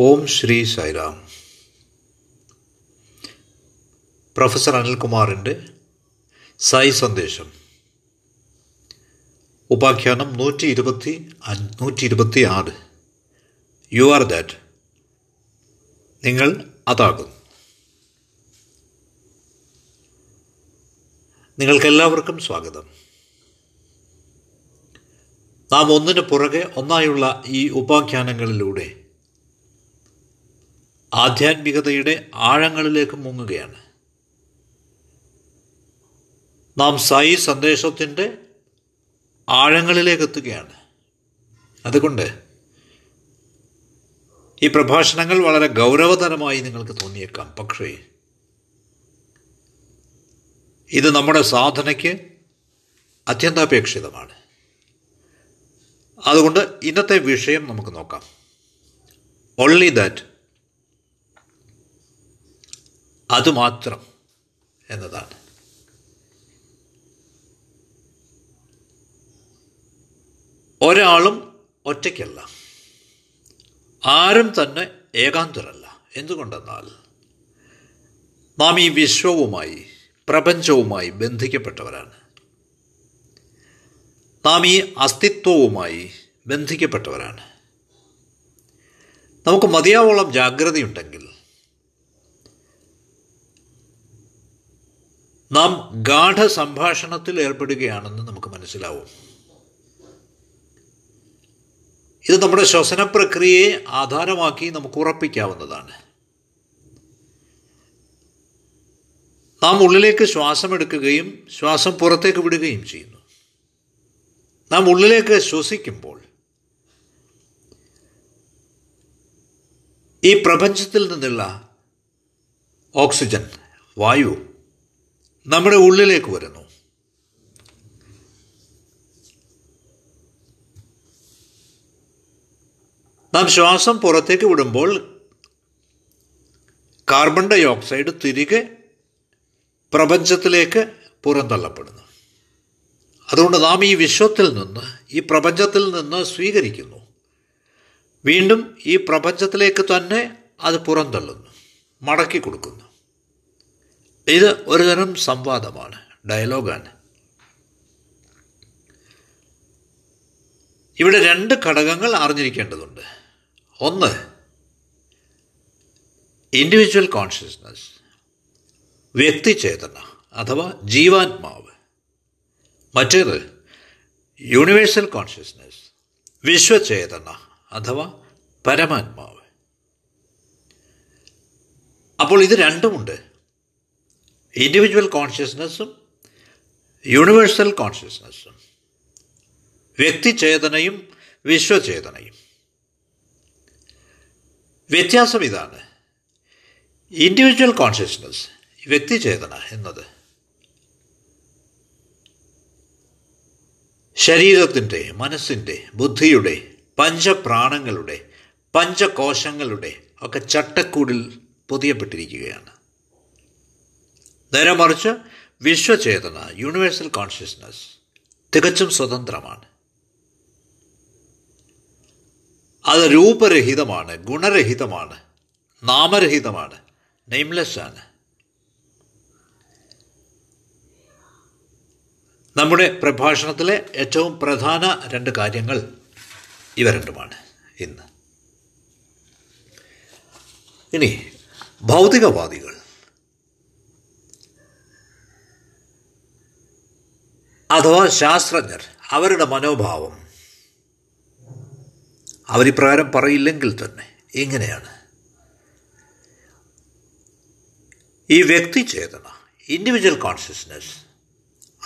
ഓം Shri Sairam professor അനിൽകുമാറിന്റെ സായി സന്ദേശം. ഉപാഖ്യാനം നൂറ്റി ഇരുപത്തി നൂറ്റി ഇരുപത്തി ആറ് യു ആർ ദാറ്റ് നിങ്ങൾ അതാകും. നിങ്ങൾക്കെല്ലാവർക്കും സ്വാഗതം. നാം ഒന്നിനു പുറകെ ഒന്നായുള്ള ഈ ഉപാഖ്യാനങ്ങളിലൂടെ ആധ്യാത്മികതയുടെ ആഴങ്ങളിലേക്ക് മുങ്ങുകയാണ്. നാം സായി സന്ദേശത്തിന്റെ ആഴങ്ങളിലേക്ക് എത്തുകയാണ്. അതുകൊണ്ട് ഈ പ്രഭാഷണങ്ങൾ വളരെ ഗൗരവതരമായി നിങ്ങൾക്ക് തോന്നിയേക്കാം. പക്ഷേ ഇത് നമ്മുടെ സാധനയ്ക്ക് അത്യന്താപേക്ഷിതമാണ്. അതുകൊണ്ട് ഇന്നത്തെ വിഷയം നമുക്ക് നോക്കാം. ഓൺലി ദാറ്റ് അതുമാത്രം എന്നതാണ്. ഒരാളും ഒറ്റയ്ക്കല്ല. ആരും തന്നെ ഏകാന്തരല്ല. എന്തുകൊണ്ടെന്നാൽ നാം ഈ വിശ്വവുമായി പ്രപഞ്ചവുമായി ബന്ധിക്കപ്പെട്ടവരാണ്. നാം ഈ അസ്തിത്വവുമായി ബന്ധിക്കപ്പെട്ടവരാണ്. നമുക്ക് മതിയാവോളം ജാഗ്രതയുണ്ടെങ്കിൽ നാം ഗാഠ സംഭാഷണത്തിൽ ഏർപ്പെടുകയാണെന്ന് നമുക്ക് മനസ്സിലാവും. ഇത് നമ്മുടെ ശ്വസന പ്രക്രിയയെ ആധാരമാക്കി നമുക്ക് ഉറപ്പിക്കാവുന്നതാണ്. നാം ഉള്ളിലേക്ക് ശ്വാസം എടുക്കുകയും ശ്വാസം പുറത്തേക്ക് വിടുകയും ചെയ്യുന്നു. നാം ഉള്ളിലേക്ക് ശ്വസിക്കുമ്പോൾ ഈ പ്രപഞ്ചത്തിൽ നിന്നുള്ള ഓക്സിജൻ വായു നമ്മുടെ ഉള്ളിലേക്ക് വരുന്നു. നാം ശ്വാസം പുറത്തേക്ക് വിടുമ്പോൾ കാർബൺ ഡൈ ഓക്സൈഡ് തിരികെ പ്രപഞ്ചത്തിലേക്ക് പുറന്തള്ളപ്പെടുന്നു. അതുകൊണ്ട് നാം ഈ വിശ്വത്തിൽ നിന്ന് ഈ പ്രപഞ്ചത്തിൽ നിന്ന് സ്വീകരിക്കുന്നു. വീണ്ടും ഈ പ്രപഞ്ചത്തിലേക്ക് തന്നെ അത് പുറന്തള്ളുന്നു മടക്കി കൊടുക്കുന്നു. ഇത് ഒരുതരം സംവാദമാണ് ഡയലോഗാണ് ഇവിടെ രണ്ട് ഘടകങ്ങൾ അറിഞ്ഞിരിക്കേണ്ടതുണ്ട്. ഒന്ന് ഇൻഡിവിജ്വൽ കോൺഷ്യസ്നസ് വ്യക്തിചേതന അഥവാ ജീവാത്മാവ്. മറ്റേത് യൂണിവേഴ്സൽ കോൺഷ്യസ്നസ് വിശ്വചേതന അഥവാ പരമാത്മാവ്. അപ്പോൾ ഇത് രണ്ടുമുണ്ട്. ഇൻഡിവിജ്വൽ കോൺഷ്യസ്നസ്സും യൂണിവേഴ്സൽ കോൺഷ്യസ്നസ്സും വ്യക്തിചേതനയും വിശ്വചേതനയും വ്യത്യാസം ഇതാണ് ഇൻഡിവിജ്വൽ കോൺഷ്യസ്നസ് വ്യക്തിചേതന എന്നത് ശരീരത്തിന്റെ മനസ്സിന്റെ ബുദ്ധിയുടെ പഞ്ചപ്രാണങ്ങളുടെ പഞ്ചകോശങ്ങളുടെ ഒക്കെ ചട്ടക്കൂടിൽ പൊതിയപ്പെട്ടിരിക്കുകയാണ് നേരെ മറിച്ച് വിശ്വചേതന യൂണിവേഴ്സൽ കോൺഷ്യസ്നസ് തികച്ചും സ്വതന്ത്രമാണ്. അത് രൂപരഹിതമാണ് ഗുണരഹിതമാണ് നാമരഹിതമാണ് നെയിംലെസ് ആണ്. നമ്മുടെ പ്രഭാഷണത്തിലെ ഏറ്റവും പ്രധാന രണ്ട് കാര്യങ്ങൾ ഇവ രണ്ടുമാണ് ഇന്ന്. ഇനി ഭൗതികവാദികൾ. അഥവാ ശാസ്ത്രജ്ഞർ? അവരുടെ മനോഭാവം. അവരിപ്രകാരം പറയില്ലെങ്കിൽ തന്നെ ഇങ്ങനെയാണ്. ഈ വ്യക്തി ചേതന ഇൻഡിവിജ്വൽ കോൺഷ്യസ്നസ്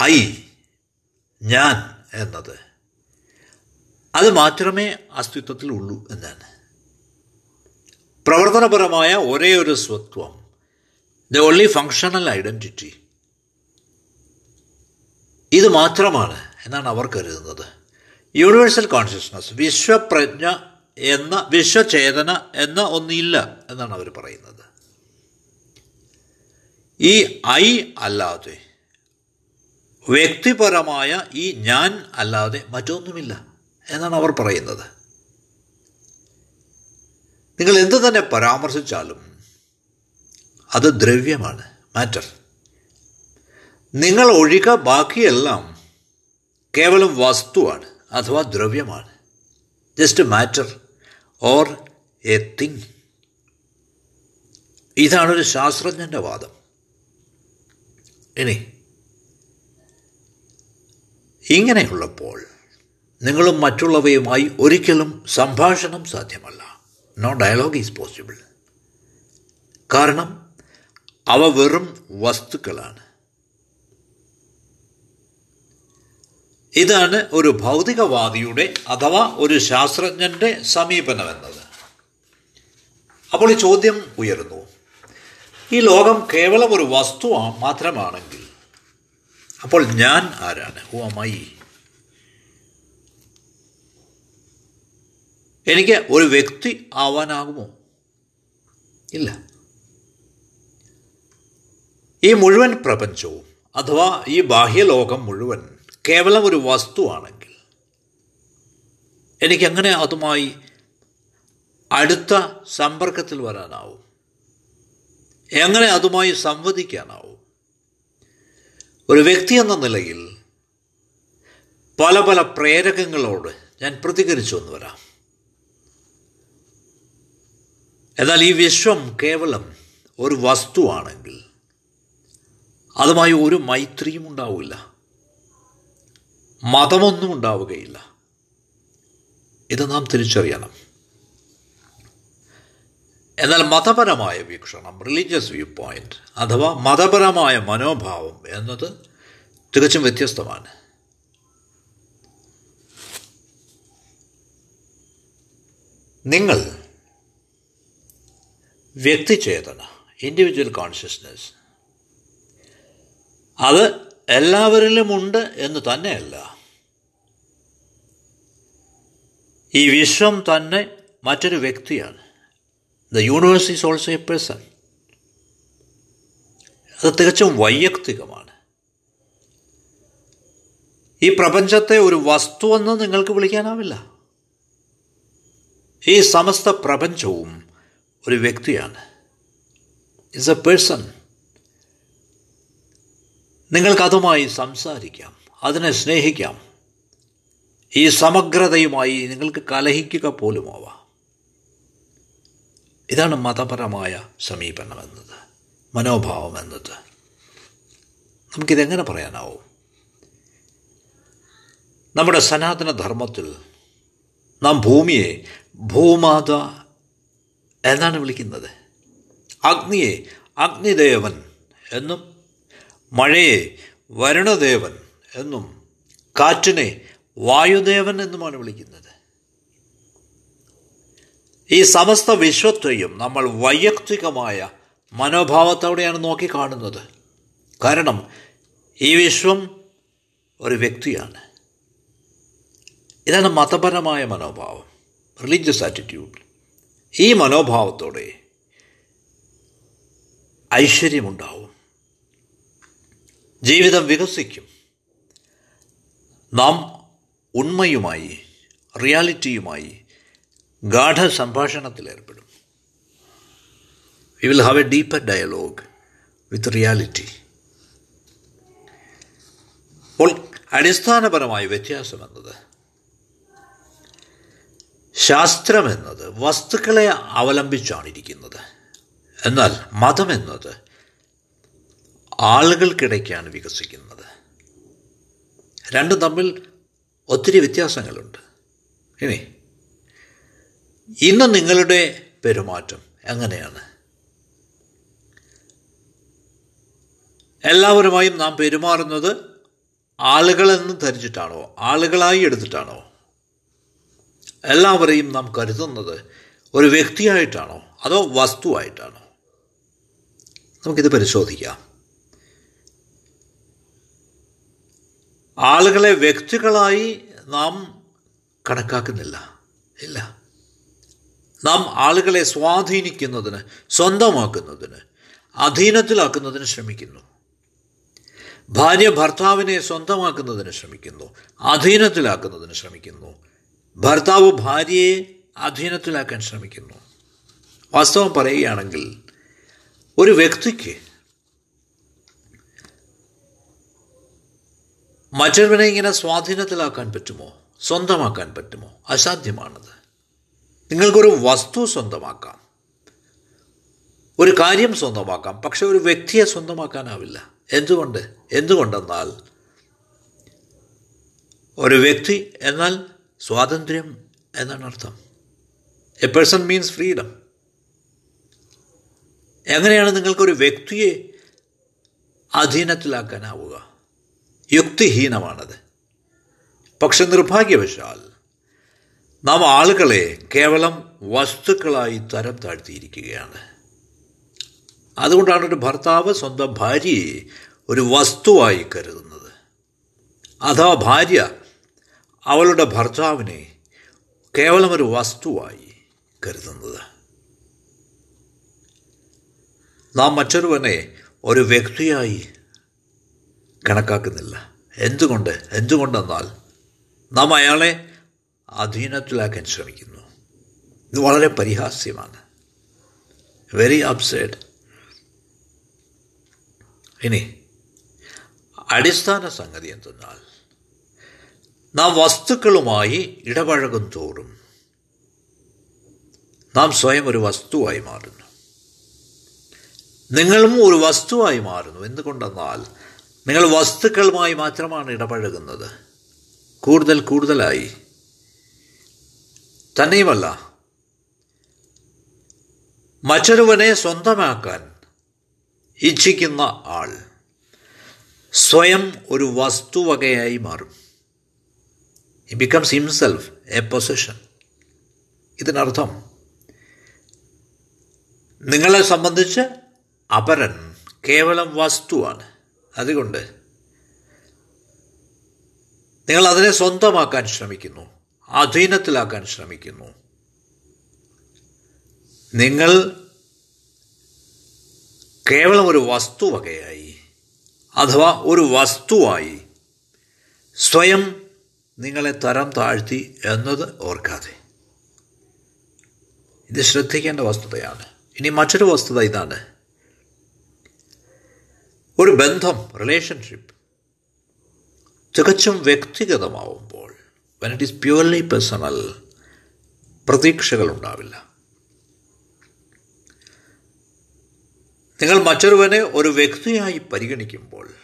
ഐ ഞാൻ എന്നത് അത് മാത്രമേ അസ്തിത്വത്തിൽ ഉള്ളൂ എന്നാണ്. പ്രവർത്തനപരമായ ഒരേ ഒരു സ്വത്വം ദ ഓൺലി ഫങ്ഷണൽ ഐഡന്റിറ്റി ഇത് മാത്രമാണ് എന്നാണ് അവർ കരുതുന്നത്. യൂണിവേഴ്സൽ കോൺഷ്യസ്നസ് വിശ്വപ്രജ്ഞ എന്ന വിശ്വചേതന എന്ന ഒന്നില്ല എന്നാണ് അവർ പറയുന്നത്. ഈ ഐ അല്ലാതെ വ്യക്തിപരമായ ഈ ഞാൻ അല്ലാതെ മറ്റൊന്നുമില്ല എന്നാണ് അവർ പറയുന്നത്. നിങ്ങൾ എന്ത് തന്നെ പരാമർശിച്ചാലും അത് ദ്രവ്യമാണ് മാറ്റർ. നിങ്ങൾ ഒഴിക ബാക്കിയെല്ലാം കേവലം വസ്തുവാണ് അഥവാ ദ്രവ്യമാണ്. Just matter or a thing ഇതാണൊരു ശാസ്ത്രജ്ഞന്റെ വാദം. ഇനി ഇങ്ങനെയുള്ളപ്പോൾ നിങ്ങളും മറ്റുള്ളവയുമായി ഒരിക്കലും സംഭാഷണം സാധ്യമല്ല. നോ ഡയലോഗ് ഈസ് പോസിബിൾ കാരണം അവ വെറും വസ്തുക്കളാണ്. ഇതാണ് ഒരു ഭൗതികവാദിയുടെ അഥവാ ഒരു ശാസ്ത്രജ്ഞന്റെ സമീപനം എന്നത് അപ്പോൾ ഈ ചോദ്യം ഉയരുന്നു. ഈ ലോകം കേവലം ഒരു വസ്തു മാത്രമാണെങ്കിൽ അപ്പോൾ ഞാൻ ആരാണ്? ഹു അമ്മായി എനിക്ക് ഒരു വ്യക്തി ആവാനാകുമോ? ഇല്ല. ഈ മുഴുവൻ പ്രപഞ്ചവും അഥവാ ഈ ബാഹ്യലോകം മുഴുവൻ കേവലം ഒരു വസ്തുവാണെങ്കിൽ എനിക്കെങ്ങനെ അതുമായി അടുത്ത സമ്പർക്കത്തിൽ വരാനാവും. എങ്ങനെ അതുമായി സംവദിക്കാനാവും? ഒരു വ്യക്തി എന്ന നിലയിൽ പല പല പ്രേരകങ്ങളോട് ഞാൻ പ്രതികരിച്ചു എന്ന് വരാം. എന്നാൽ ഈ വിശ്വം കേവലം ഒരു വസ്തുവാണെങ്കിൽ അതുമായി ഒരു മൈത്രിയും ഉണ്ടാവില്ല. മതമൊന്നും ഉണ്ടാവുകയില്ല. ഇത് നാം തിരിച്ചറിയണം. എന്നാൽ മതപരമായ വീക്ഷണം റിലീജിയസ് വ്യൂ പോയിന്റ് അഥവാ മതപരമായ മനോഭാവം എന്നത് തികച്ചും വ്യത്യസ്തമാണ്. നിങ്ങൾ വ്യക്തിചേതന ഇൻഡിവിജ്വൽ കോൺഷ്യസ്നസ് അത് എല്ലാവരിലുമുണ്ട് എന്ന് തന്നെയല്ല ഈ വിശ്വം തന്നെ മറ്റൊരു വ്യക്തിയാണ്. The universe is also a person അത് തികച്ചും വൈയക്തികമാണ്. ഈ പ്രപഞ്ചത്തെ ഒരു വസ്തുവെന്ന് നിങ്ങൾക്ക് വിളിക്കാനാവില്ല. ഈ സമസ്ത പ്രപഞ്ചവും ഒരു വ്യക്തിയാണ്. ഇസ് എ പേഴ്സൺ നിങ്ങൾക്കതുമായി സംസാരിക്കാം. അതിനെ സ്നേഹിക്കാം. ഈ സമഗ്രതയുമായി നിങ്ങൾക്ക് കലഹിക്കുക പോലുമാവാം. ഇതാണ് മതപരമായ സമീപനം എന്നത് മനോഭാവം എന്നത്. നമുക്കിതെങ്ങനെ പറയാനാവും? നമ്മുടെ സനാതന ധർമ്മത്തിൽ നാം ഭൂമിയെ ഭൂമാത എന്നാണ് വിളിക്കുന്നത്. അഗ്നിയെ അഗ്നിദേവൻ എന്നും മഴയെ വരുണദേവൻ എന്നും കാറ്റിനെ വായുദേവൻ എന്നുമാണ് വിളിക്കുന്നത്. ഈ സമസ്ത വിശ്വത്തെയും നമ്മൾ വൈയക്തികമായ മനോഭാവത്തോടെയാണ് നോക്കിക്കാണുന്നത്. കാരണം ഈ വിശ്വം ഒരു വ്യക്തിയാണ്. ഇതാണ് മതപരമായ മനോഭാവം റിലീജിയസ് ആറ്റിറ്റ്യൂഡ് ഈ മനോഭാവത്തോടെ ഐശ്വര്യമുണ്ടാവും. ജീവിതം വികസിക്കും. നാം ഉണ്മയുമായി റിയാലിറ്റിയുമായി ഗാഠ സംഭാഷണത്തിൽ we will have a deeper dialogue with reality അപ്പോൾ അടിസ്ഥാനപരമായ വ്യത്യാസം എന്നത് ശാസ്ത്രം എന്നത് വസ്തുക്കളെ അവലംബിച്ചാണ് ഇരിക്കുന്നത് എന്നാൽ മതം എന്നത് ആളുകൾക്കിടയ്ക്കാണ് വികസിക്കുന്നത്. രണ്ടും തമ്മിൽ ഒത്തിരി വ്യത്യാസങ്ങളുണ്ട്. ഇനി ഇന്ന് നിങ്ങളുടെ പെരുമാറ്റം എങ്ങനെയാണ്? എല്ലാവരുമായും നാം പെരുമാറുന്നത് ആളുകളെന്ന് ധരിച്ചിട്ടാണോ? ആളുകളായി എടുത്തിട്ടാണോ? എല്ലാവരെയും നാം കരുതുന്നത് ഒരു വ്യക്തിയായിട്ടാണോ? അതോ വസ്തുവായിട്ടാണോ? നമുക്കിത് പരിശോധിക്കാം. ആളുകളെ വ്യക്തികളായി നാം കണക്കാക്കുന്നില്ല. ഇല്ല. നാം ആളുകളെ സ്വാധീനിക്കുന്നതിന് സ്വന്തമാക്കുന്നതിന് അധീനത്തിലാക്കുന്നതിന് ശ്രമിക്കുന്നു. ഭാര്യ ഭർത്താവിനെ സ്വന്തമാക്കുന്നതിന് ശ്രമിക്കുന്നു അധീനത്തിലാക്കുന്നതിന് ശ്രമിക്കുന്നു. ഭർത്താവ് ഭാര്യയെ അധീനത്തിലാക്കാൻ ശ്രമിക്കുന്നു. വാസ്തവം പറയുകയാണെങ്കിൽ ഒരു വ്യക്തിക്ക് മറ്റൊരുവനെ ഇങ്ങനെ സ്വാധീനത്തിലാക്കാൻ പറ്റുമോ? സ്വന്തമാക്കാൻ പറ്റുമോ? അസാധ്യമാണത്. നിങ്ങൾക്കൊരു വസ്തു സ്വന്തമാക്കാം. ഒരു കാര്യം സ്വന്തമാക്കാം പക്ഷെ ഒരു വ്യക്തിയെ സ്വന്തമാക്കാനാവില്ല. എന്തുകൊണ്ട്? എന്തുകൊണ്ടെന്നാൽ ഒരു വ്യക്തി എന്നാൽ സ്വാതന്ത്ര്യം എന്നാണ് അർത്ഥം. A person means freedom. എങ്ങനെയാണ് നിങ്ങൾക്കൊരു വ്യക്തിയെ അധീനത്തിലാക്കാനാവുക? യുക്തിഹീനമാണത്. പക്ഷെ നിർഭാഗ്യവശാൽ നാം ആളുകളെ കേവലം വസ്തുക്കളായി തരം താഴ്ത്തിയിരിക്കുകയാണ്. അതുകൊണ്ടാണ് ഒരു ഭർത്താവ് സ്വന്തം ഭാര്യയെ ഒരു വസ്തുവായി കരുതുന്നത്. അഥവാ ഭാര്യ അവളുടെ ഭർത്താവിനെ കേവലം ഒരു വസ്തുവായി കരുതുന്നത്. നാം മറ്റൊരുവനെ ഒരു വ്യക്തിയായി കണക്കാക്കുന്നില്ല. എന്തുകൊണ്ട്? എന്തുകൊണ്ടെന്നാൽ നാം അയാളെ അധീനത്തിലാക്കാൻ ശ്രമിക്കുന്നു. ഇത് വളരെ പരിഹാസ്യമാണ്. വെരി അപ്സൈഡ് ഇനി അടിസ്ഥാന സംഗതി എന്തെന്നാൽ നാം വസ്തുക്കളുമായി ഇടപഴകും തോറും നാം സ്വയം ഒരു വസ്തുവായി മാറുന്നു. നിങ്ങളും ഒരു വസ്തുവായി മാറുന്നു. എന്തുകൊണ്ടെന്നാൽ നിങ്ങൾ വസ്തുക്കളുമായി മാത്രമാണ് ഇടപഴകുന്നത്. കൂടുതൽ കൂടുതലായി. തന്നെയുമല്ല. മറ്റൊരുവനെ സ്വന്തമാക്കാൻ ഇച്ഛിക്കുന്ന ആൾ സ്വയം ഒരു വസ്തുവകയായി മാറും. He becomes himself a position ഇതിനർത്ഥം നിങ്ങളെ സംബന്ധിച്ച് അപരൻ കേവലം വസ്തുവാണ്. അതുകൊണ്ട് നിങ്ങൾ അതിനെ സ്വന്തമാക്കാൻ ശ്രമിക്കുന്നു അധീനത്തിലാക്കാൻ ശ്രമിക്കുന്നു. നിങ്ങൾ കേവലം ഒരു വസ്തുവകയായി അഥവാ ഒരു വസ്തുവായി സ്വയം നിങ്ങളെ തരം താഴ്ത്തി എന്നത് ഓർക്കാതെ. ഇത് ശ്രദ്ധിക്കേണ്ട വസ്തുതയാണ്. ഇനി മറ്റൊരു വസ്തുത ഇതാണ്. ഒരു ബന്ധം റിലേഷൻഷിപ്പ് തികച്ചും വ്യക്തിഗതമാവുമ്പോൾ when it is purely personal പ്രതീക്ഷകളുണ്ടാവില്ല നിങ്ങൾ മറ്റൊരുവനെ ഒരു വ്യക്തിയായി പരിഗണിക്കുമ്പോൾ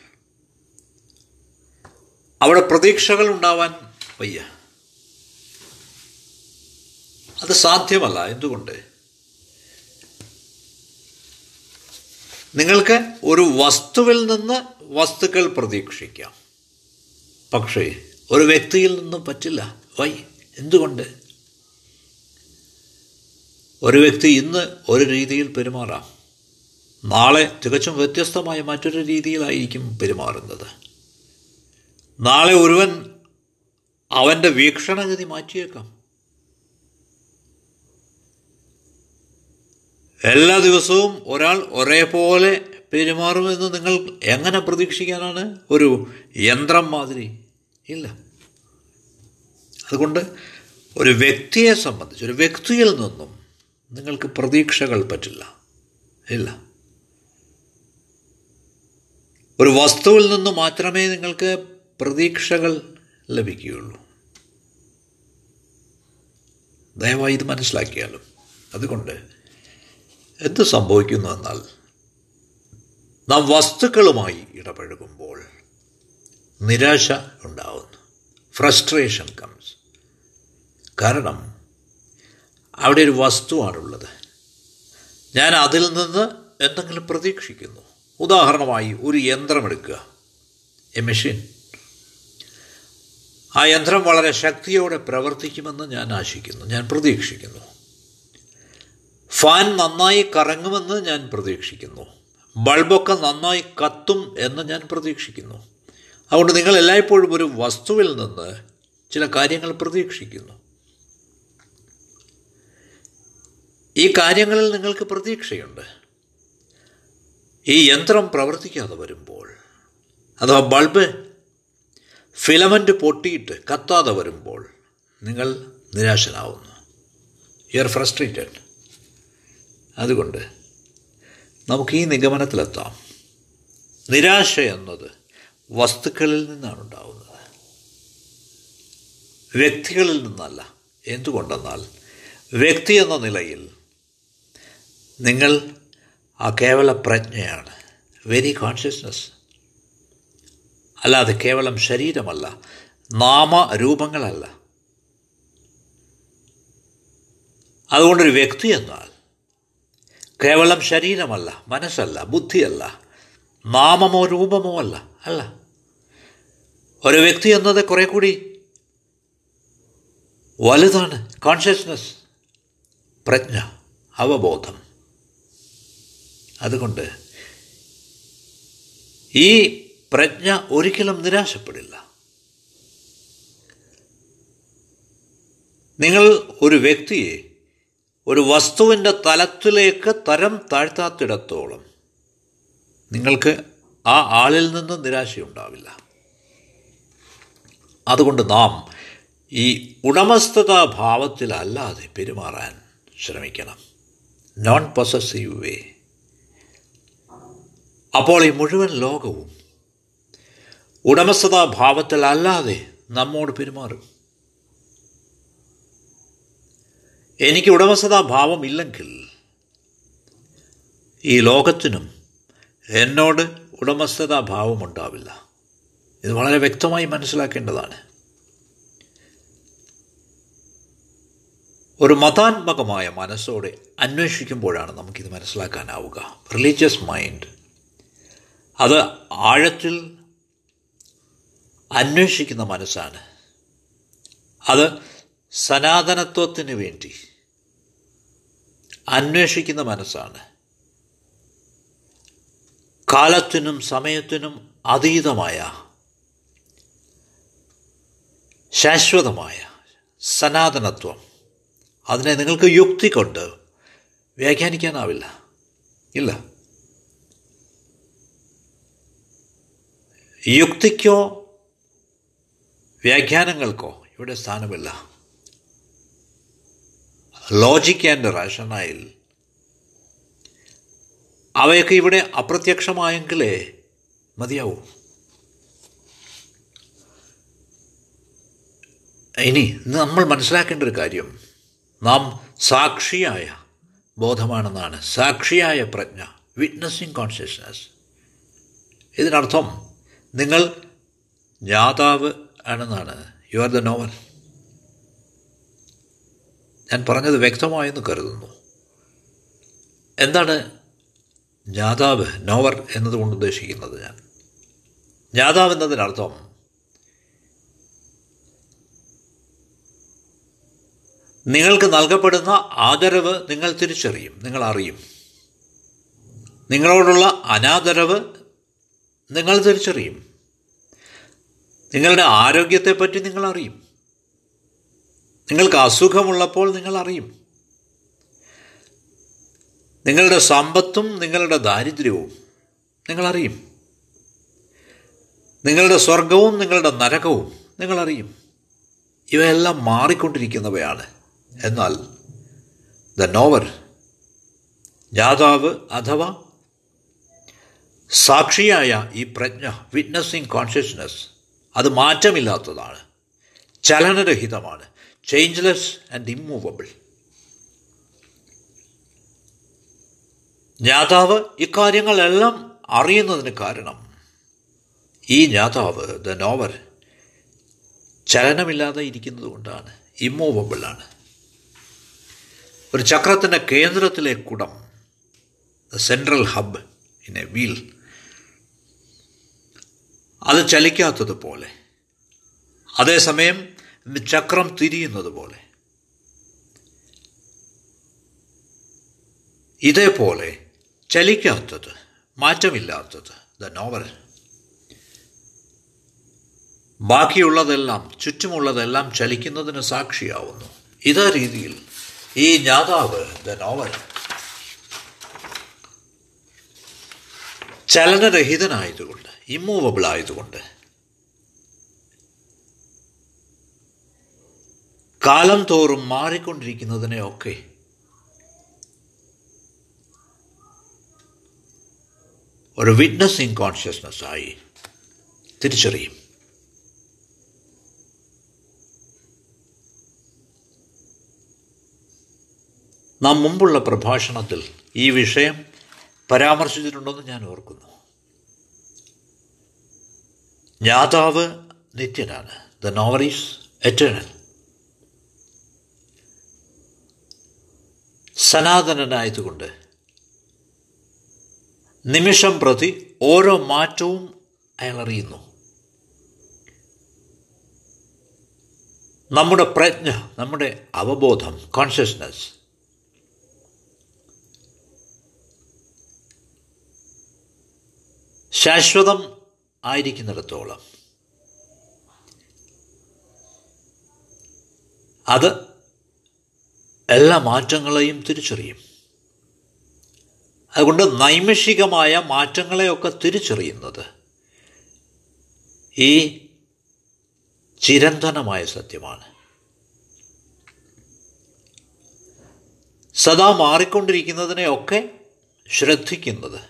അവിടെ പ്രതീക്ഷകൾ ഉണ്ടാവാൻ വയ്യ. അത് സാധ്യമല്ല. എന്തുകൊണ്ട്? നിങ്ങൾക്ക് ഒരു വസ്തുവിൽ നിന്ന് വസ്തുക്കൾ പ്രതീക്ഷിക്കാം. പക്ഷേ ഒരു വ്യക്തിയിൽ നിന്നും പറ്റില്ല. വൈ എന്തുകൊണ്ട്? ഒരു വ്യക്തി ഇന്ന് ഒരു രീതിയിൽ പെരുമാറാം. നാളെ തികച്ചും വ്യത്യസ്തമായ മറ്റൊരു രീതിയിലായിരിക്കും പെരുമാറുന്നത്. നാളെ ഒരുവൻ അവന്റെ വീക്ഷണഗതി മാറ്റിയേക്കാം. എല്ലാ ദിവസവും ഒരാൾ ഒരേപോലെ പെരുമാറുമെന്ന് നിങ്ങൾ എങ്ങനെ പ്രതീക്ഷിക്കാനാണ്? ഒരു യന്ത്രം മാതിരി. ഇല്ല. അതുകൊണ്ട് ഒരു വ്യക്തിയെ സംബന്ധിച്ച് ഒരു വ്യക്തിയിൽ നിന്നും നിങ്ങൾക്ക് പ്രതീക്ഷകൾ പറ്റില്ല. ഇല്ല. ഒരു വസ്തുവിൽ നിന്ന് മാത്രമേ നിങ്ങൾക്ക് പ്രതീക്ഷകൾ ലഭിക്കുകയുള്ളൂ. ദയവായി ഇത് മനസ്സിലാക്കിയാലും. അതുകൊണ്ട് എന്ത് സംഭവിക്കുന്നു എന്നാൽ നാം വസ്തുക്കളുമായി ഇടപഴകുമ്പോൾ നിരാശ ഉണ്ടാവുന്നു. ഫ്രസ്ട്രേഷൻ കംസ് കാരണം അവിടെ ഒരു വസ്തുവാണുള്ളത്. ഞാൻ അതിൽ നിന്ന് എന്തെങ്കിലും പ്രതീക്ഷിക്കുന്നു. ഉദാഹരണമായി ഒരു യന്ത്രം എടുക്കുക. എ മെഷീൻ ആ യന്ത്രം വളരെ ശക്തിയോടെ പ്രവർത്തിക്കുമെന്ന് ഞാൻ ആശിക്കുന്നു. ഞാൻ പ്രതീക്ഷിക്കുന്നു. ഫാൻ നന്നായി കറങ്ങുമെന്ന് ഞാൻ പ്രതീക്ഷിക്കുന്നു. ബൾബൊക്കെ നന്നായി കത്തും എന്ന് ഞാൻ പ്രതീക്ഷിക്കുന്നു. അതുകൊണ്ട് നിങ്ങൾ എല്ലായ്പ്പോഴും ഒരു വസ്തുവിൽ നിന്ന് ചില കാര്യങ്ങൾ പ്രതീക്ഷിക്കുന്നു. ഈ കാര്യങ്ങളിൽ നിങ്ങൾക്ക് പ്രതീക്ഷയുണ്ട്. ഈ യന്ത്രം പ്രവർത്തിക്കാതെ വരുമ്പോൾ അഥവാ ബൾബ് ഫിലമെന്റ് പൊട്ടിയിട്ട് കത്താതെ വരുമ്പോൾ നിങ്ങൾ നിരാശനാവുന്നു. യു ആർ ഫ്രസ്ട്രേറ്റഡ് അതുകൊണ്ട് നമുക്ക് ഈ നിഗമനത്തിലെത്താം. നിരാശ എന്നത് വസ്തുക്കളിൽ നിന്നാണ് ഉണ്ടാവുന്നത്. വ്യക്തികളിൽ നിന്നല്ല. എന്തുകൊണ്ടെന്നാൽ വ്യക്തി എന്ന നിലയിൽ നിങ്ങൾ ആ കേവല പ്രജ്ഞയാണ്. വെരി കോൺഷ്യസ്നസ് അല്ലാതെ കേവലം ശരീരമല്ല. നാമരൂപങ്ങളല്ല അതുകൊണ്ടൊരു വ്യക്തി എന്നാൽ കേവലം ശരീരമല്ല മനസ്സല്ല ബുദ്ധിയല്ല നാമമോ രൂപമോ അല്ല അല്ല. ഒരു വ്യക്തി എന്നത് കുറെ കൂടി വലുതാണ്. കോൺഷ്യസ്നസ് പ്രജ്ഞ അവബോധം. അതുകൊണ്ട് ഈ പ്രജ്ഞ ഒരിക്കലും നിരാശപ്പെടില്ല. നിങ്ങൾ ഒരു വ്യക്തിയെ ഒരു വസ്തുവിന്റെ തലത്തിലേക്ക് തരം താഴ്ത്താത്തിടത്തോളം നിങ്ങൾക്ക് ആ ആളിൽ നിന്ന് നിരാശയുണ്ടാവില്ല. അതുകൊണ്ട് നാം ഈ ഉടമസ്ഥതാ ഭാവത്തിലല്ലാതെ പെരുമാറാൻ ശ്രമിക്കണം. നോൺ പൊസസീവ് വേ അപ്പോൾ ഈ മുഴുവൻ ലോകവും ഉടമസ്ഥതാ ഭാവത്തിലല്ലാതെ നമ്മോട് പെരുമാറും. എനിക്ക് ഉടമസ്ഥതാ ഭാവം ഇല്ലെങ്കിൽ ഈ ലോകത്തിനും എന്നോട് ഉടമസ്ഥതാ ഭാവം ഉണ്ടാവില്ല ഇത് വളരെ വ്യക്തമായി മനസ്സിലാക്കേണ്ടതാണ്. ഒരു മതാത്മകമായ മനസ്സോടെ അന്വേഷിക്കുമ്പോഴാണ് നമുക്കിത് മനസ്സിലാക്കാനാവുക. റിലീജിയസ് മൈൻഡ് അത് ആഴത്തിൽ അന്വേഷിക്കുന്ന മനസ്സാണ്. അത് സനാതനത്വത്തിന് വേണ്ടി അന്വേഷിക്കുന്ന മനസ്സാണ്. കാലത്തിനും സമയത്തിനും അതീതമായ ശാശ്വതമായ സനാതനത്വം. അതിനെ നിങ്ങൾക്ക് യുക്തി കൊണ്ട് വ്യാഖ്യാനിക്കാനാവില്ല. ഇല്ല. യുക്തിക്കോ വ്യാഖ്യാനങ്ങൾക്കോ ഇവിടെ സ്ഥാനമില്ല. ലോജിക് ആൻഡ് റാഷനായിൽ അവയൊക്കെ ഇവിടെ അപ്രത്യക്ഷമായെങ്കിലേ മതിയാവൂ. ഇനി നമ്മൾ മനസ്സിലാക്കേണ്ട ഒരു കാര്യം. നാം സാക്ഷിയായ ബോധമാണെന്നാണ്. സാക്ഷിയായ പ്രജ്ഞ വിറ്റ്നസ്സിങ് കോൺഷ്യസ്നസ് ഇതിനർത്ഥം നിങ്ങൾ ജ്ഞാതാവ് ആണെന്നാണ്. യു ആർ ദ നോവൽ ഞാൻ പറഞ്ഞത് വ്യക്തമായെന്ന് കരുതുന്നു. എന്താണ് ജ്ഞാതാവ് നോവർ എന്നതുകൊണ്ട് ഉദ്ദേശിക്കുന്നത് ഞാൻ? ജ്ഞാതാവ് എന്നതിനർത്ഥം നിങ്ങൾക്ക് നൽകപ്പെടുന്ന ആദരവ് നിങ്ങൾ തിരിച്ചറിയും നിങ്ങൾ അറിയും. നിങ്ങളോടുള്ള അനാദരവ് നിങ്ങൾ തിരിച്ചറിയും. നിങ്ങളുടെ ആരോഗ്യത്തെപ്പറ്റി നിങ്ങൾ അറിയും. നിങ്ങൾക്ക് അസുഖമുള്ളപ്പോൾ നിങ്ങൾ അറിയും. നിങ്ങളുടെ സമ്പത്തും നിങ്ങളുടെ ദാരിദ്ര്യവും നിങ്ങളറിയും നിങ്ങളുടെ സ്വർഗവും നിങ്ങളുടെ നരകവും നിങ്ങളറിയും ഇവയെല്ലാം മാറിക്കൊണ്ടിരിക്കുന്നവയാണ്. എന്നാൽ ദ നോവർ ജാതാവ് അഥവാ സാക്ഷിയായ ഈ പ്രജ്ഞ വിറ്റ്നസ്സിങ് കോൺഷ്യസ്നസ് അത് മാറ്റമില്ലാത്തതാണ്. ചലനരഹിതമാണ്. ചേഞ്ച്ലെസ് ആൻഡ് ഇമ്മൂവബിൾ ജ്ഞാതാവ് ഇക്കാര്യങ്ങളെല്ലാം അറിയുന്നതിന് കാരണം. ഈ ജ്ഞാതാവ് ദ നോവർ ചലനമില്ലാതെ ഇരിക്കുന്നത് കൊണ്ടാണ് ഇമ്മൂവബിളാണ് ഒരു ചക്രത്തിന്റെ കേന്ദ്രത്തിലെ കുടം the central hub in a wheel അത് ചലിക്കാത്തതുപോലെ. അതേസമയം ചക്രം തിരിയുന്നത് പോലെ ഇതേപോലെ ചലിക്കാത്തത് മാറ്റമില്ലാത്തത് ദ നോവൽ. ബാക്കിയുള്ളതെല്ലാം ചുറ്റുമുള്ളതെല്ലാം ചലിക്കുന്നതിന് സാക്ഷിയാവുന്നു. ഇതേ രീതിയിൽ ഈ ജ്ഞാതാവ് ദ നോവൽ. ചലനരഹിതനായതുകൊണ്ട് ഇമ്മൂവബിൾ ആയതുകൊണ്ട് കാലം തോറും മാറിക്കൊണ്ടിരിക്കുന്നതിനെയൊക്കെ ഒരു വിറ്റ്നസ്സിങ് കോൺഷ്യസ്നസ്സായി തിരിച്ചറിയും. നാം മുമ്പുള്ള പ്രഭാഷണത്തിൽ ഈ വിഷയം പരാമർശിച്ചിട്ടുണ്ടെന്ന് ഞാൻ ഓർക്കുന്നു. ജ്ഞാതാവ് നിത്യനാണ്. ദ നോവറീസ് എറ്റേണൽ സനാതനനായതുകൊണ്ട്. നിമിഷം പ്രതി ഓരോ മാറ്റവും അയാൾ അറിയുന്നു നമ്മുടെ പ്രജ്ഞ നമ്മുടെ അവബോധം കോൺഷ്യസ്നസ് ശാശ്വതം ആയിരിക്കുന്നിടത്തോളം. അത് എല്ലാ മാറ്റങ്ങളെയും തിരിച്ചറിയും. അതുകൊണ്ട് നൈമിഷികമായ മാറ്റങ്ങളെയൊക്കെ തിരിച്ചറിയുന്നത് ഈ ചിരന്തനമായ സത്യമാണ്. സദാ മാറിക്കൊണ്ടിരിക്കുന്നതിനെയൊക്കെ ശ്രദ്ധിക്കുന്നത്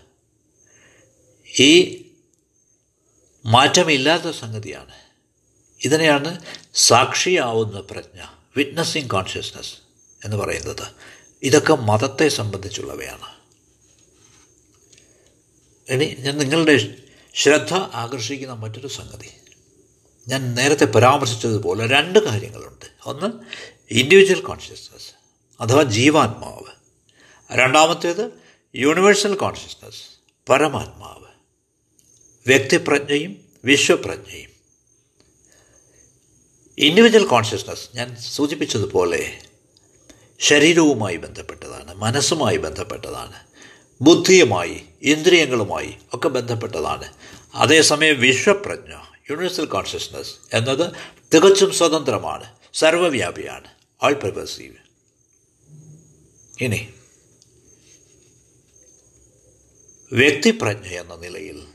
ഈ മാറ്റമില്ലാത്ത സംഗതിയാണ്. ഇതിനെയാണ് സാക്ഷിയാവുന്ന പ്രജ്ഞ വിറ്റ്നസ്സിങ് കോൺഷ്യസ്നസ് എന്ന് പറയുന്നത്. ഇതൊക്കെ മതത്തെ സംബന്ധിച്ചുള്ളവയാണ്. ഇനി ഞാൻ നിങ്ങളുടെ ശ്രദ്ധ ആകർഷിക്കുന്ന മറ്റൊരു സംഗതി. ഞാൻ നേരത്തെ പരാമർശിച്ചതുപോലെ രണ്ട് കാര്യങ്ങളുണ്ട്. ഒന്ന് ഇൻഡിവിജ്വൽ കോൺഷ്യസ്നസ് അഥവാ ജീവാത്മാവ്. രണ്ടാമത്തേത് യൂണിവേഴ്സൽ കോൺഷ്യസ്നസ് പരമാത്മാവ്. വ്യക്തിപ്രജ്ഞയും വിശ്വപ്രജ്ഞയും. ഇൻഡിവിജ്വൽ കോൺഷ്യസ്നസ് ഞാൻ സൂചിപ്പിച്ചതുപോലെ ശരീരവുമായി ബന്ധപ്പെട്ടതാണ് മനസ്സുമായി ബന്ധപ്പെട്ടതാണ് ബുദ്ധിയുമായി ഇന്ദ്രിയങ്ങളുമായി ഒക്കെ ബന്ധപ്പെട്ടതാണ്. അതേസമയം വിശ്വപ്രജ്ഞ യൂണിവേഴ്സൽ കോൺഷ്യസ്നസ് എന്നത് തികച്ചും സ്വതന്ത്രമാണ് സർവവ്യാപിയാണ് ആൾ പെർവസീവ് ഇനി വ്യക്തിപ്രജ്ഞ എന്ന നിലയിൽ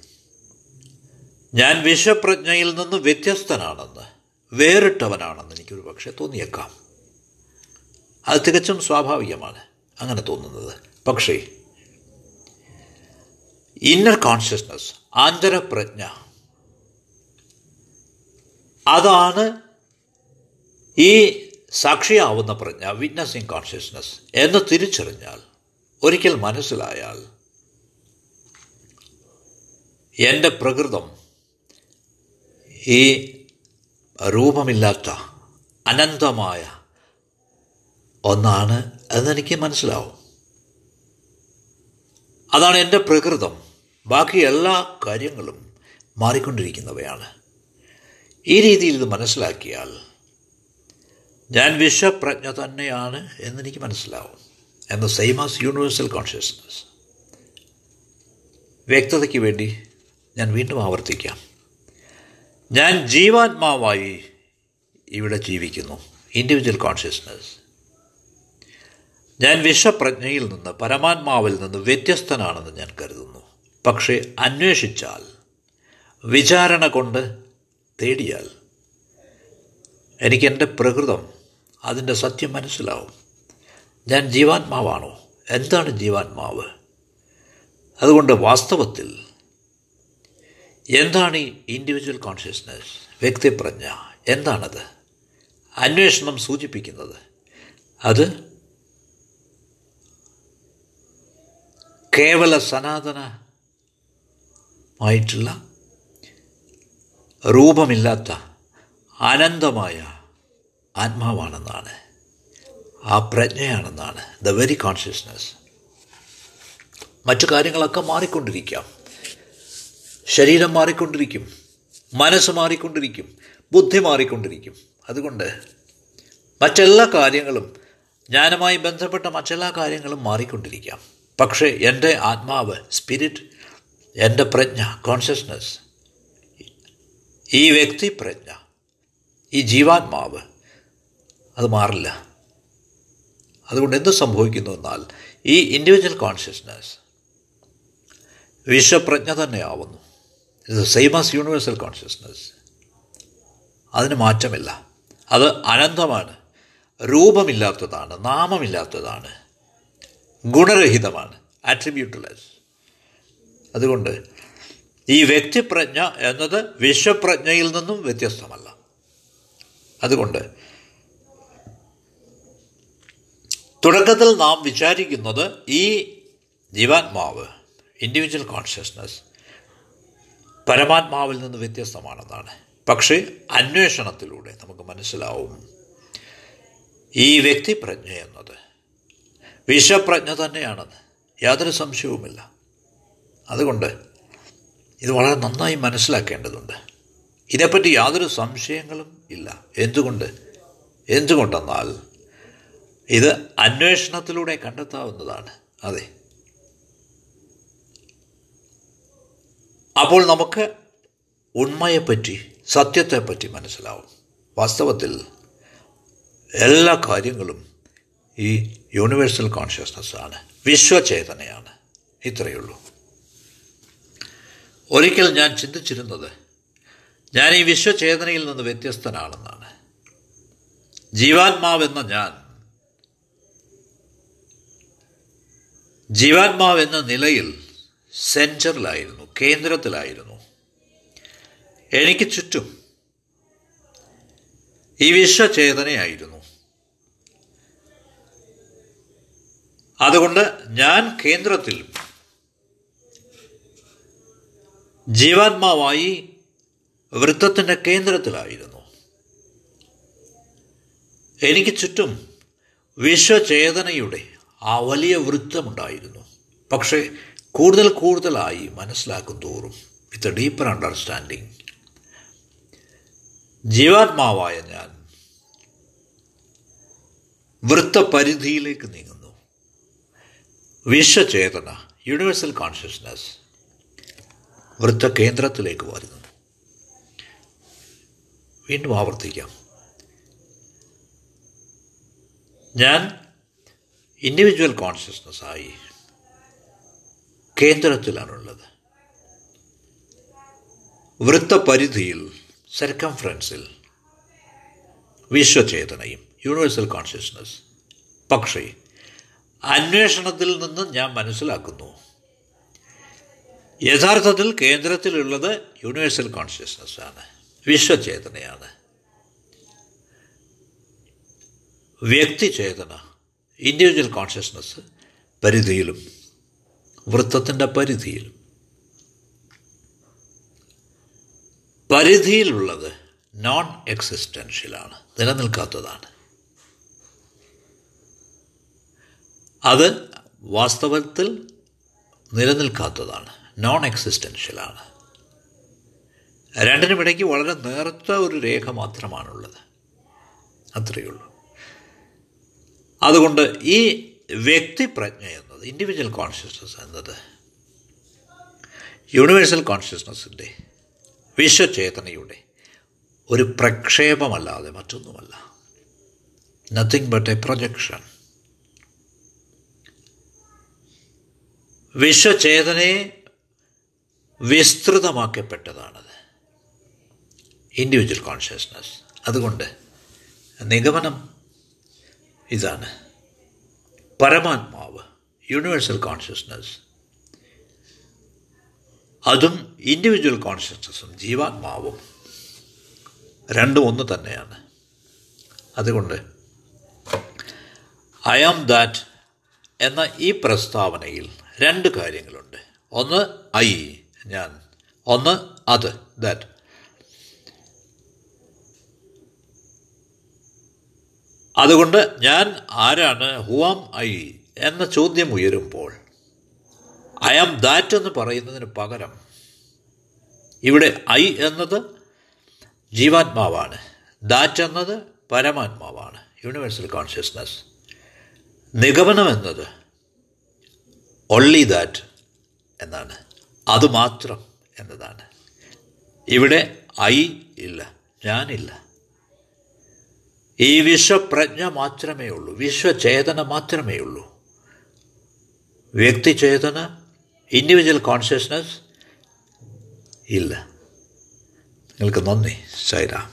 ഞാൻ വിശ്വപ്രജ്ഞയിൽ നിന്ന് വ്യത്യസ്തനാണെന്ന് വേറിട്ടവനാണെന്ന് എനിക്കൊരു പക്ഷേ തോന്നിയേക്കാം. അത് തികച്ചും സ്വാഭാവികമാണ് അങ്ങനെ തോന്നുന്നത്. പക്ഷേ ഇന്നർ കോൺഷ്യസ്നസ് ആന്തരപ്രജ്ഞ അതാണ് ഈ സാക്ഷിയാവുന്ന പ്രജ്ഞ വിറ്റ്നസിങ് കോൺഷ്യസ്നസ് എന്ന് തിരിച്ചറിഞ്ഞാൽ ഒരിക്കൽ മനസ്സിലായാൽ എന്റെ പ്രകൃതം ഈ രൂപമില്ലാത്ത അനന്തമായ ഒന്നാണ് എന്നെനിക്ക് മനസ്സിലാവും. അതാണ് എന്റെ പ്രകൃതം. ബാക്കി എല്ലാ കാര്യങ്ങളും മാറിക്കൊണ്ടിരിക്കുന്നവയാണ്. ഈ രീതിയിൽ ഇത് മനസ്സിലാക്കിയാൽ ഞാൻ വിശ്വപ്രജ്ഞ തന്നെയാണ് എന്നെനിക്ക് മനസ്സിലാവും. എന്ന സെയിമാസ് യൂണിവേഴ്സൽ കോൺഷ്യസ്നസ് വ്യക്തതയ്ക്ക് വേണ്ടി ഞാൻ വീണ്ടും ആവർത്തിക്കാം. ഞാൻ ജീവാത്മാവായി ഇവിടെ ജീവിക്കുന്നു. ഇൻഡിവിജ്വൽ കോൺഷ്യസ്നസ് ഞാൻ വിശ്വപ്രജ്ഞയിൽ നിന്ന് പരമാത്മാവിൽ നിന്ന് വ്യത്യസ്തനാണെന്ന് ഞാൻ കരുതുന്നു. പക്ഷേ അന്വേഷിച്ചാൽ വിചാരണ കൊണ്ട് തേടിയാൽ എനിക്കെന്റെ പ്രകൃതം അതിന്റെ സത്യം മനസ്സിലാവും. ഞാൻ ജീവാത്മാവാണോ? എന്താണ് ജീവാത്മാവ്? അതുകൊണ്ട് വാസ്തവത്തിൽ എന്താണ് ഈ ഇൻഡിവിജ്വൽ കോൺഷ്യസ്നസ് വ്യക്തിപ്രജ്ഞ? എന്താണത്? അന്വേഷണം സൂചിപ്പിക്കുന്നത്. അത് കേവല സനാതന ആയിട്ടുള്ള രൂപമില്ലാത്ത അനന്തമായ ആത്മാവാണെന്നാണ്. ആ പ്രജ്ഞയാണെന്നാണ്. ദ വെരി കോൺഷ്യസ്നസ് മറ്റു കാര്യങ്ങളൊക്കെ മാറിക്കൊണ്ടിരിക്കാം. ശരീരം മാറിക്കൊണ്ടിരിക്കും. മനസ്സ് മാറിക്കൊണ്ടിരിക്കും. ബുദ്ധി മാറിക്കൊണ്ടിരിക്കും. അതുകൊണ്ട് മറ്റെല്ലാ കാര്യങ്ങളും ജ്ഞാനമായി ബന്ധപ്പെട്ട മറ്റെല്ലാ കാര്യങ്ങളും മാറിക്കൊണ്ടിരിക്കാം. പക്ഷേ എന്റെ ആത്മാവ് സ്പിരിറ്റ് എന്റെ പ്രജ്ഞ കോൺഷ്യസ്നസ് ഈ വ്യക്തി പ്രജ്ഞ ഈ ജീവാത്മാവ് അത് മാറില്ല. അതുകൊണ്ട് എന്ത് സംഭവിക്കുന്നു എന്നാൽ ഈ ഇൻഡിവിജ്വൽ കോൺഷ്യസ്നസ് വിശ്വപ്രജ്ഞ തന്നെയാവുന്നു. ഇത് സെയിമസ് യൂണിവേഴ്സൽ കോൺഷ്യസ്നസ് അതിന് മാറ്റമില്ല. അത് അനന്തമാണ്. രൂപമില്ലാത്തതാണ് നാമമില്ലാത്തതാണ്. ഗുണരഹിതമാണ് ആട്രിബ്യൂട്ട്ലെസ് അതുകൊണ്ട് ഈ വ്യക്തിപ്രജ്ഞ എന്നത് വിശ്വപ്രജ്ഞയിൽ നിന്നും വ്യത്യസ്തമല്ല. അതുകൊണ്ട് തുടക്കത്തിൽ നാം വിചാരിക്കുന്നത് ഈ ജീവാത്മാവ് ഇൻഡിവിജ്വൽ കോൺഷ്യസ്നസ് പരമാത്മാവിൽ നിന്ന് വ്യത്യസ്തമാണെന്നാണ്. പക്ഷേ അന്വേഷണത്തിലൂടെ നമുക്ക് മനസ്സിലാവും ഈ വ്യക്തിപ്രജ്ഞ എന്നത് വിശ്വപ്രജ്ഞ തന്നെയാണെന്ന് യാതൊരു സംശയവുമില്ല. അതുകൊണ്ട് ഇത് വളരെ നന്നായി മനസ്സിലാക്കേണ്ടതുണ്ട്. ഇതേപ്പറ്റി യാതൊരു സംശയങ്ങളും ഇല്ല. എന്തുകൊണ്ട്? എന്തുകൊണ്ടെന്നാൽ ഇത് അന്വേഷണത്തിലൂടെ കണ്ടെത്താവുന്നതാണ്. അതെ. അപ്പോൾ നമുക്ക് ഉണ്മയെപ്പറ്റി സത്യത്തെപ്പറ്റി മനസ്സിലാവും. വാസ്തവത്തിൽ എല്ലാ കാര്യങ്ങളും ഈ യൂണിവേഴ്സൽ കോൺഷ്യസ്നസ് ആണ്. വിശ്വചേതനയാണ്. ഇത്രയേ ഉള്ളൂ. ഒരിക്കൽ ഞാൻ ചിന്തിച്ചിരുന്നത് ഞാൻ ഈ വിശ്വചേതനയിൽ നിന്ന് വ്യത്യസ്തനാണെന്നാണ്. ജീവാത്മാവെന്ന ഞാൻ ജീവാത്മാവെന്ന നിലയിൽ സെന്ററിലായിരുന്നു കേന്ദ്രത്തിലായിരുന്നു. എനിക്ക് ചുറ്റും ഈ വിശ്വചേതനയായിരുന്നു. അതുകൊണ്ട് ഞാൻ കേന്ദ്രത്തിൽ ജീവാത്മാവായി വൃത്തത്തിന്റെ കേന്ദ്രത്തിലായിരുന്നു. എനിക്ക് ചുറ്റും വിശ്വചേതനയുടെ ആ വലിയ വൃത്തമുണ്ടായിരുന്നു. പക്ഷേ കൂടുതൽ കൂടുതലായി മനസ്സിലാക്കും തോറും വിത്ത് ഡീപ്പർ അണ്ടർസ്റ്റാൻഡിങ് ജീവാത്മാവായ ഞാൻ വൃത്തപരിധിയിലേക്ക് നീങ്ങുന്നു. വിശ്വചേതന യൂണിവേഴ്സൽ കോൺഷ്യസ്നസ് വൃത്തകേന്ദ്രത്തിലേക്ക് വരുന്നു. വീണ്ടും ആവർത്തിക്കാം. ഞാൻ ഇൻഡിവിജ്വൽ കോൺഷ്യസ്നസ് ആയി കേന്ദ്രത്തിലാണുള്ളത്. വൃത്തപരിധിയിൽ സർക്കംഫറൻസിൽ വിശ്വചേതനയും യൂണിവേഴ്സൽ കോൺഷ്യസ്നസ് പക്ഷേ അന്വേഷണത്തിൽ നിന്ന് ഞാൻ മനസ്സിലാക്കുന്നു. യഥാർത്ഥത്തിൽ കേന്ദ്രത്തിലുള്ളത് യൂണിവേഴ്സൽ കോൺഷ്യസ്നസ് ആണ്. വിശ്വചേതനയാണ്. വ്യക്തിചേതന ഇൻഡിവിജ്വൽ കോൺഷ്യസ്നസ് പരിധിയിലും വൃത്തത്തിന്റെ പരിധിയിലും. പരിധിയിലുള്ളത് നോൺ എക്സിസ്റ്റൻഷ്യലാണ് നിലനിൽക്കാത്തതാണ്. അത് വാസ്തവത്തിൽ നിലനിൽക്കാത്തതാണ്. നോൺ എക്സിസ്റ്റൻഷ്യലാണ് രണ്ടിനുമിടയ്ക്ക് വളരെ നേർത്ത ഒരു രേഖ മാത്രമാണുള്ളത്. അത്രയേ ഉള്ളൂ അതുകൊണ്ട് ഈ വ്യക്തിപ്രജ്ഞ എന്നത് ഇൻഡിവിജ്വൽ കോൺഷ്യസ്നസ് എന്നത് യൂണിവേഴ്സൽ കോൺഷ്യസ്നസ്സിന്റെ വിശ്വചേതനയുടെ ഒരു പ്രക്ഷേപമല്ലാതെ മറ്റൊന്നുമല്ല. നത്തിങ് ബട്ട് എ പ്രൊജക്ഷൻ വിശ്വചേതനയെ വിസ്തൃതമാക്കപ്പെട്ടതാണത്. ഇൻഡിവിജ്വൽ കോൺഷ്യസ്നസ് അതുകൊണ്ട് നിഗമനം ഇതാണ്. പരമാത്മാവ് യൂണിവേഴ്സൽ കോൺഷ്യസ്നസ് അതും ഇൻഡിവിജ്വൽ കോൺഷ്യസ്നസ്സും ജീവാത്മാവും. രണ്ടും ഒന്ന് തന്നെയാണ്. അതുകൊണ്ട് ഐ ആം ദാറ്റ് എന്ന ഈ പ്രസ്താവനയിൽ രണ്ട് കാര്യങ്ങളുണ്ട്. ഒന്ന് ഐ ഞാൻ. ഒന്ന് അത് ദാറ്റ് അതുകൊണ്ട് ഞാൻ ആരാണ് ഹു ആം ഐ എന്ന ചോദ്യം ഉയരുമ്പോൾ ഐ ആം ദാറ്റ് എന്ന് പറയുന്നതിന് പകരം ഇവിടെ ഐ എന്നത് ജീവാത്മാവാണ്. ദാറ്റ് എന്നത് പരമാത്മാവാണ്. യൂണിവേഴ്സൽ കോൺഷ്യസ്നസ് നിഗമനം എന്നത് ഒൺലി ദാറ്റ് എന്നാണ്. അതുമാത്രം എന്നതാണ്. ഇവിടെ ഐ ഇല്ല ഞാനില്ല. ഈ വിശ്വപ്രജ്ഞ മാത്രമേ ഉള്ളൂ വിശ്വചേതന മാത്രമേ ഉള്ളൂ. വ്യക്തിചേതന ഇൻഡിവിജ്വൽ കോൺഷ്യസ്നസ് ഇല്ല. നിങ്ങൾക്ക് നന്ദി സൈറാം.